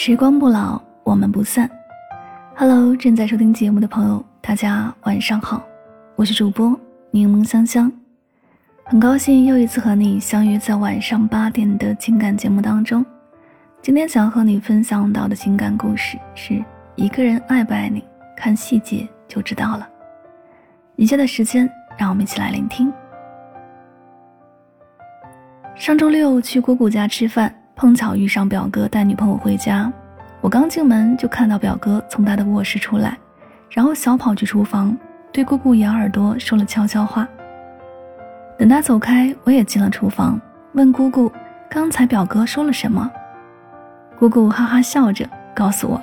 时光不老，我们不散。Hello，正在收听节目的朋友，大家晚上好，我是主播柠檬香香，很高兴又一次和你相约在晚上八点的情感节目当中。今天想和你分享到的情感故事是一个人爱不爱你，看细节就知道了。以下的时间，让我们一起来聆听。上周六去姑姑家吃饭。碰巧遇上表哥带女朋友回家，我刚进门就看到表哥从他的卧室出来，然后小跑去厨房，对姑姑咬耳朵说了悄悄话。等他走开，我也进了厨房，问姑姑刚才表哥说了什么。姑姑哈哈笑着告诉我，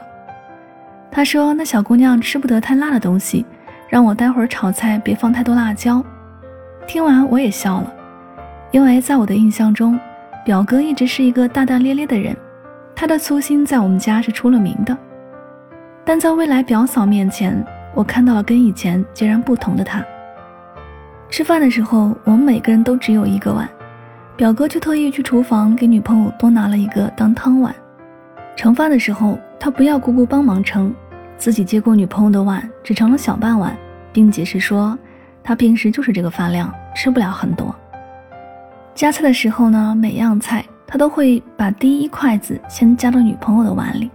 他说那小姑娘吃不得太辣的东西，让我待会儿炒菜别放太多辣椒。听完我也笑了，因为在我的印象中。表哥一直是一个大大咧咧的人，他的粗心在我们家是出了名的。但在未来表嫂面前，我看到了跟以前截然不同的他。吃饭的时候，我们每个人都只有一个碗，表哥就特意去厨房给女朋友多拿了一个当汤碗。盛饭的时候，他不要姑姑帮忙盛，自己接过女朋友的碗，只盛了小半碗，并解释说，他平时就是这个饭量，吃不了很多。夹菜的时候呢，每样菜他都会把第一筷子先夹到女朋友的碗里。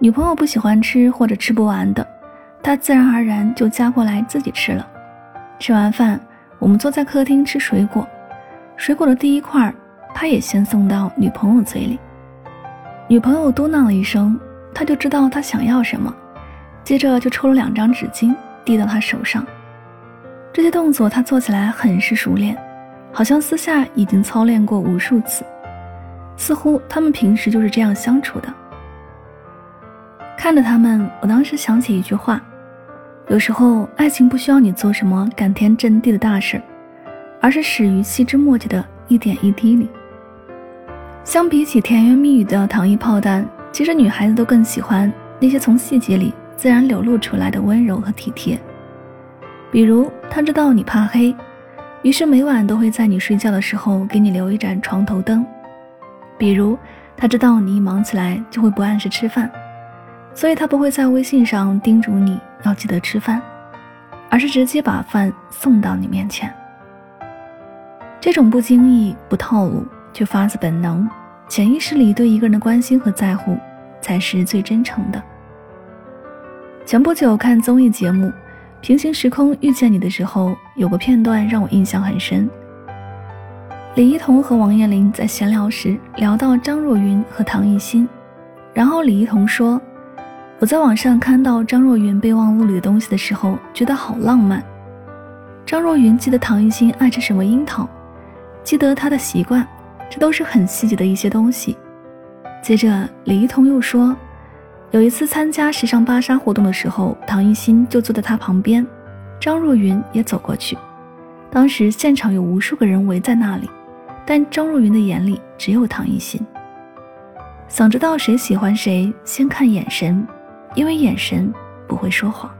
女朋友不喜欢吃或者吃不完的，他自然而然就夹过来自己吃了。吃完饭，我们坐在客厅吃水果，水果的第一块他也先送到女朋友嘴里。女朋友嘟囔了一声，他就知道他想要什么，接着就抽了两张纸巾递到他手上。这些动作他做起来很是熟练。好像私下已经操练过无数次，似乎他们平时就是这样相处的。看着他们，我当时想起一句话：有时候爱情不需要你做什么感天震地的大事，而是始于细枝末节的一点一滴里。相比起甜言蜜语的糖衣炮弹，其实女孩子都更喜欢那些从细节里自然流露出来的温柔和体贴。比如，他知道你怕黑。于是每晚都会在你睡觉的时候给你留一盏床头灯。比如，他知道你一忙起来就会不按时吃饭，所以他不会在微信上叮嘱你要记得吃饭，而是直接把饭送到你面前。这种不经意、不套路，却发自本能、潜意识里对一个人的关心和在乎，才是最真诚的。前不久看综艺节目。平行时空遇见你的时候，有个片段让我印象很深。李一桐和王彦霖在闲聊时聊到张若昀和唐艺昕，然后李一桐说：“我在网上看到张若昀备忘录里的东西的时候，觉得好浪漫。张若昀记得唐艺昕爱吃什么樱桃，记得他的习惯，这都是很细节的一些东西。”接着李一桐又说。有一次参加时尚芭莎活动的时候，唐艺昕就坐在他旁边，张若昀也走过去。当时现场有无数个人围在那里，但张若昀的眼里只有唐艺昕。想知道谁喜欢谁，先看眼神，因为眼神不会说谎。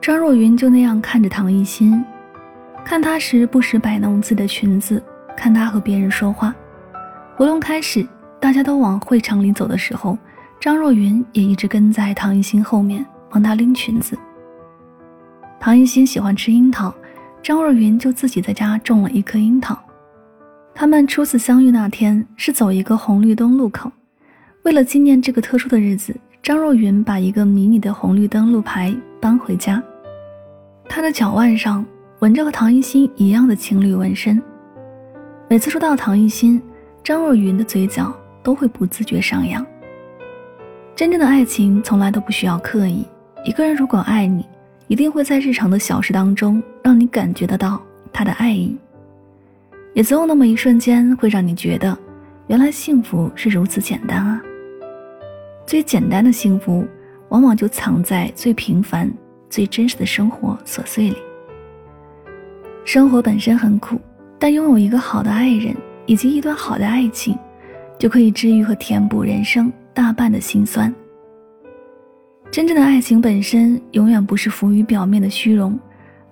张若昀就那样看着唐艺昕，看他时不时摆弄自己的裙子，看他和别人说话。活动开始。大家都往会场里走的时候，张若昀也一直跟在唐艺昕后面帮她拎裙子。唐艺昕喜欢吃樱桃，张若昀就自己在家种了一颗樱桃。他们初次相遇那天是走一个红绿灯路口，为了纪念这个特殊的日子，张若昀把一个迷你的红绿灯路牌搬回家。他的脚腕上纹着和唐艺昕一样的情侣纹身。每次说到唐艺昕，张若昀的嘴角。都会不自觉上扬。真正的爱情从来都不需要刻意，一个人如果爱你，一定会在日常的小事当中让你感觉得到他的爱意。也总有那么一瞬间，会让你觉得，原来幸福是如此简单啊。最简单的幸福，往往就藏在最平凡、最真实的生活琐碎里。生活本身很苦，但拥有一个好的爱人以及一段好的爱情。就可以治愈和填补人生大半的心酸。真正的爱情本身永远不是浮于表面的虚荣，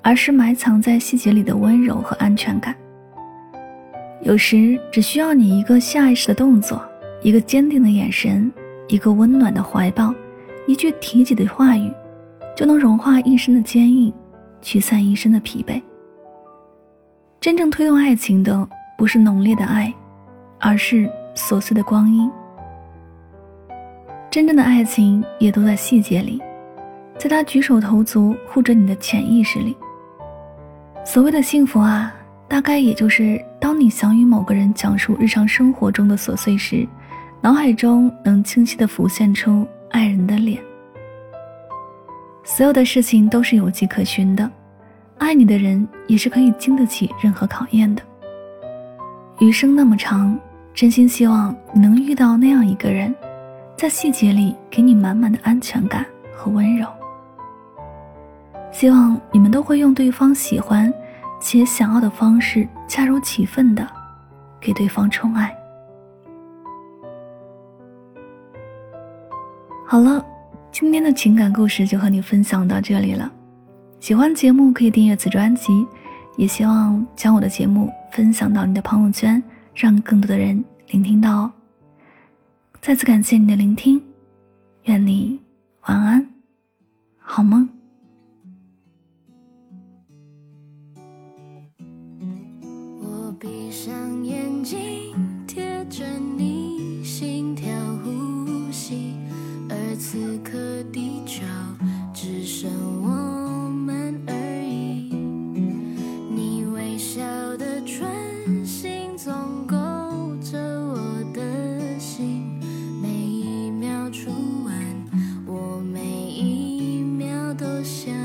而是埋藏在细节里的温柔和安全感。有时只需要你一个下意识的动作，一个坚定的眼神，一个温暖的怀抱，一句提及的话语，就能融化一身的坚硬，驱散一身的疲惫。真正推动爱情的，不是浓烈的爱，而是琐碎的光阴。真正的爱情也都在细节里，在他举手投足护着你的潜意识里。所谓的幸福啊，大概也就是当你想与某个人讲述日常生活中的琐碎时，脑海中能清晰的浮现出爱人的脸。所有的事情都是有迹可循的，爱你的人也是可以经得起任何考验的。余生那么长，真心希望你能遇到那样一个人。在细节里给你满满的安全感和温柔。希望你们都会用对方喜欢且想要的方式，恰如其分的给对方宠爱。好了，今天的情感故事就和你分享到这里了。喜欢节目可以订阅此专辑，也希望将我的节目分享到你的朋友圈，让更多的人聆听到。再次感谢你的聆听，愿你晚安，好梦。想